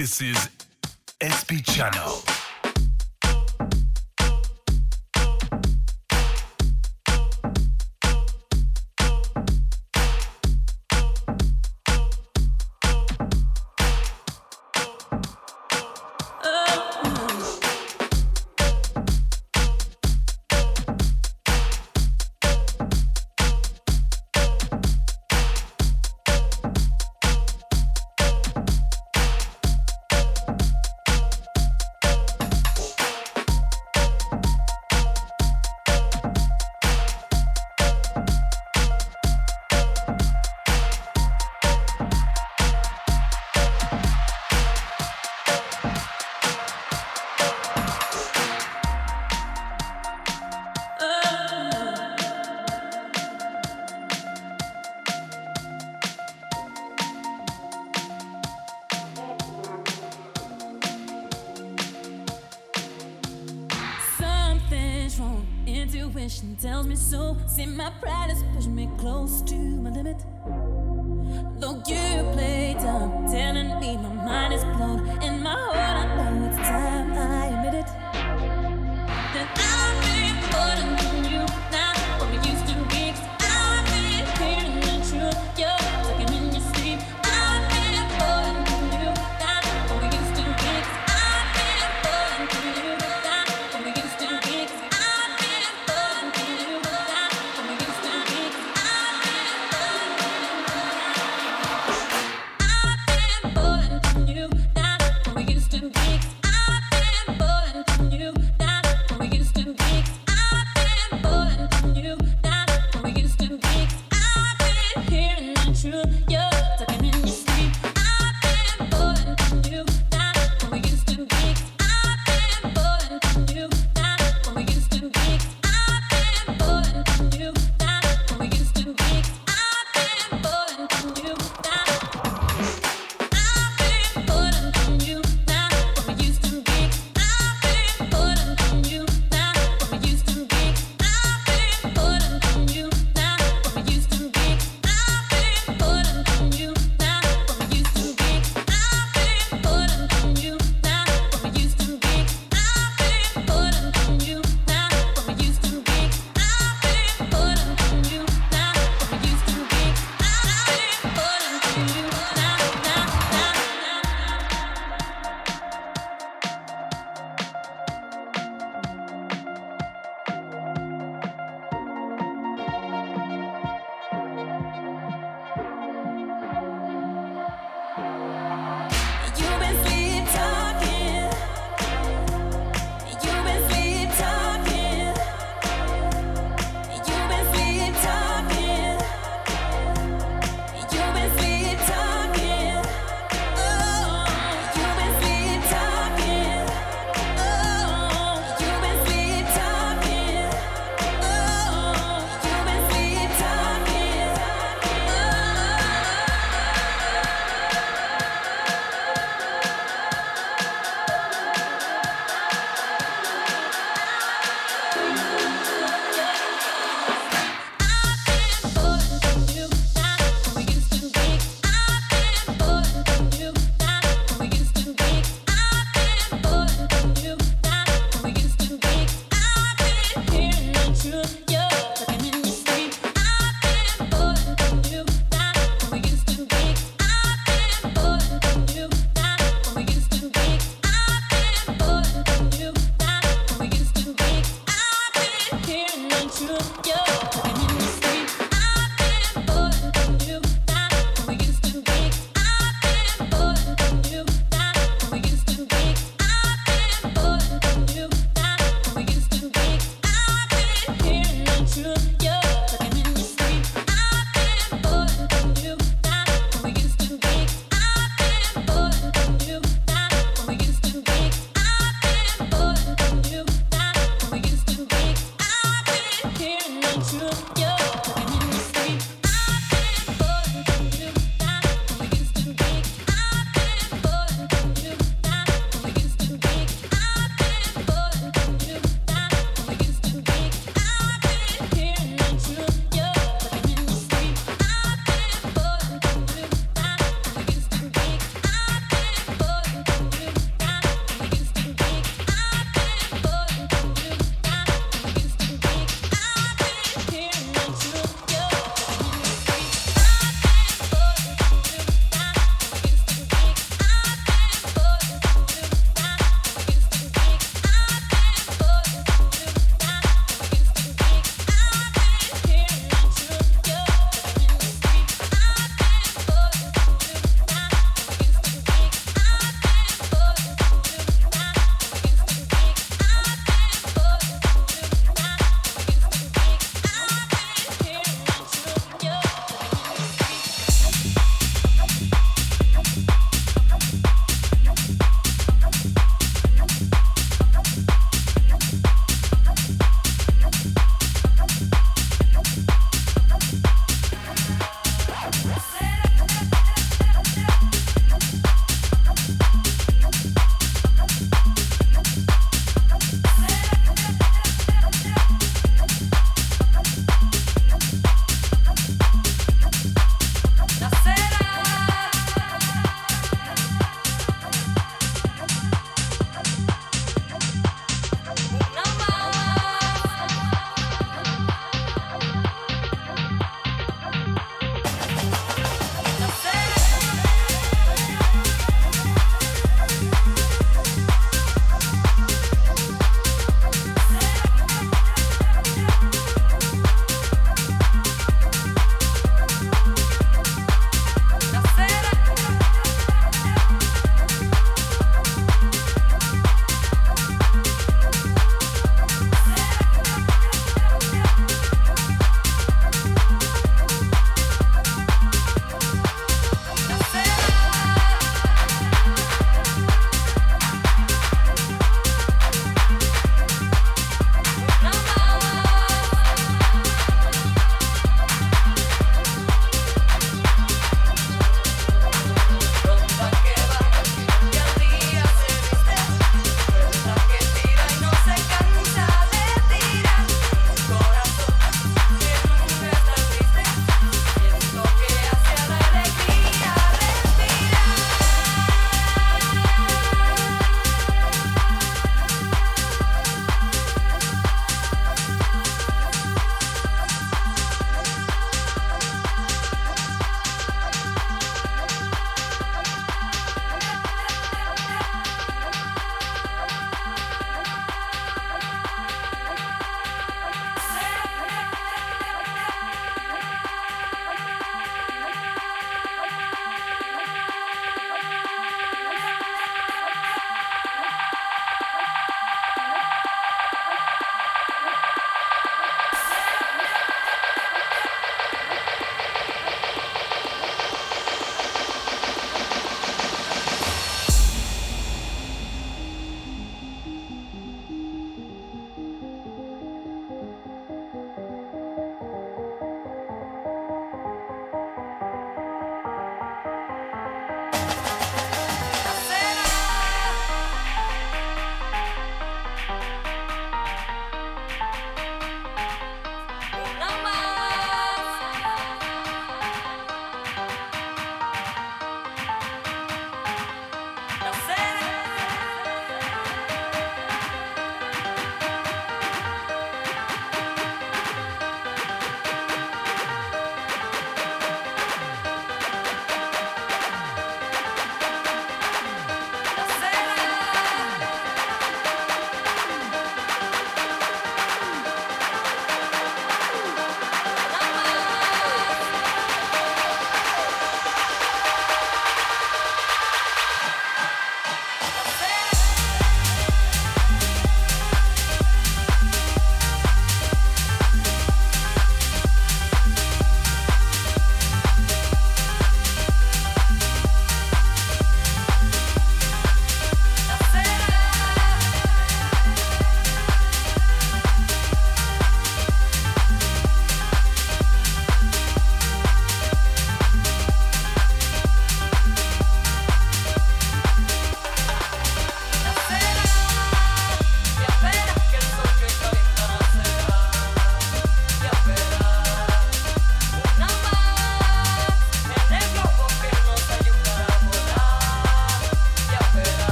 This is SP Channel.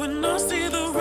When I see the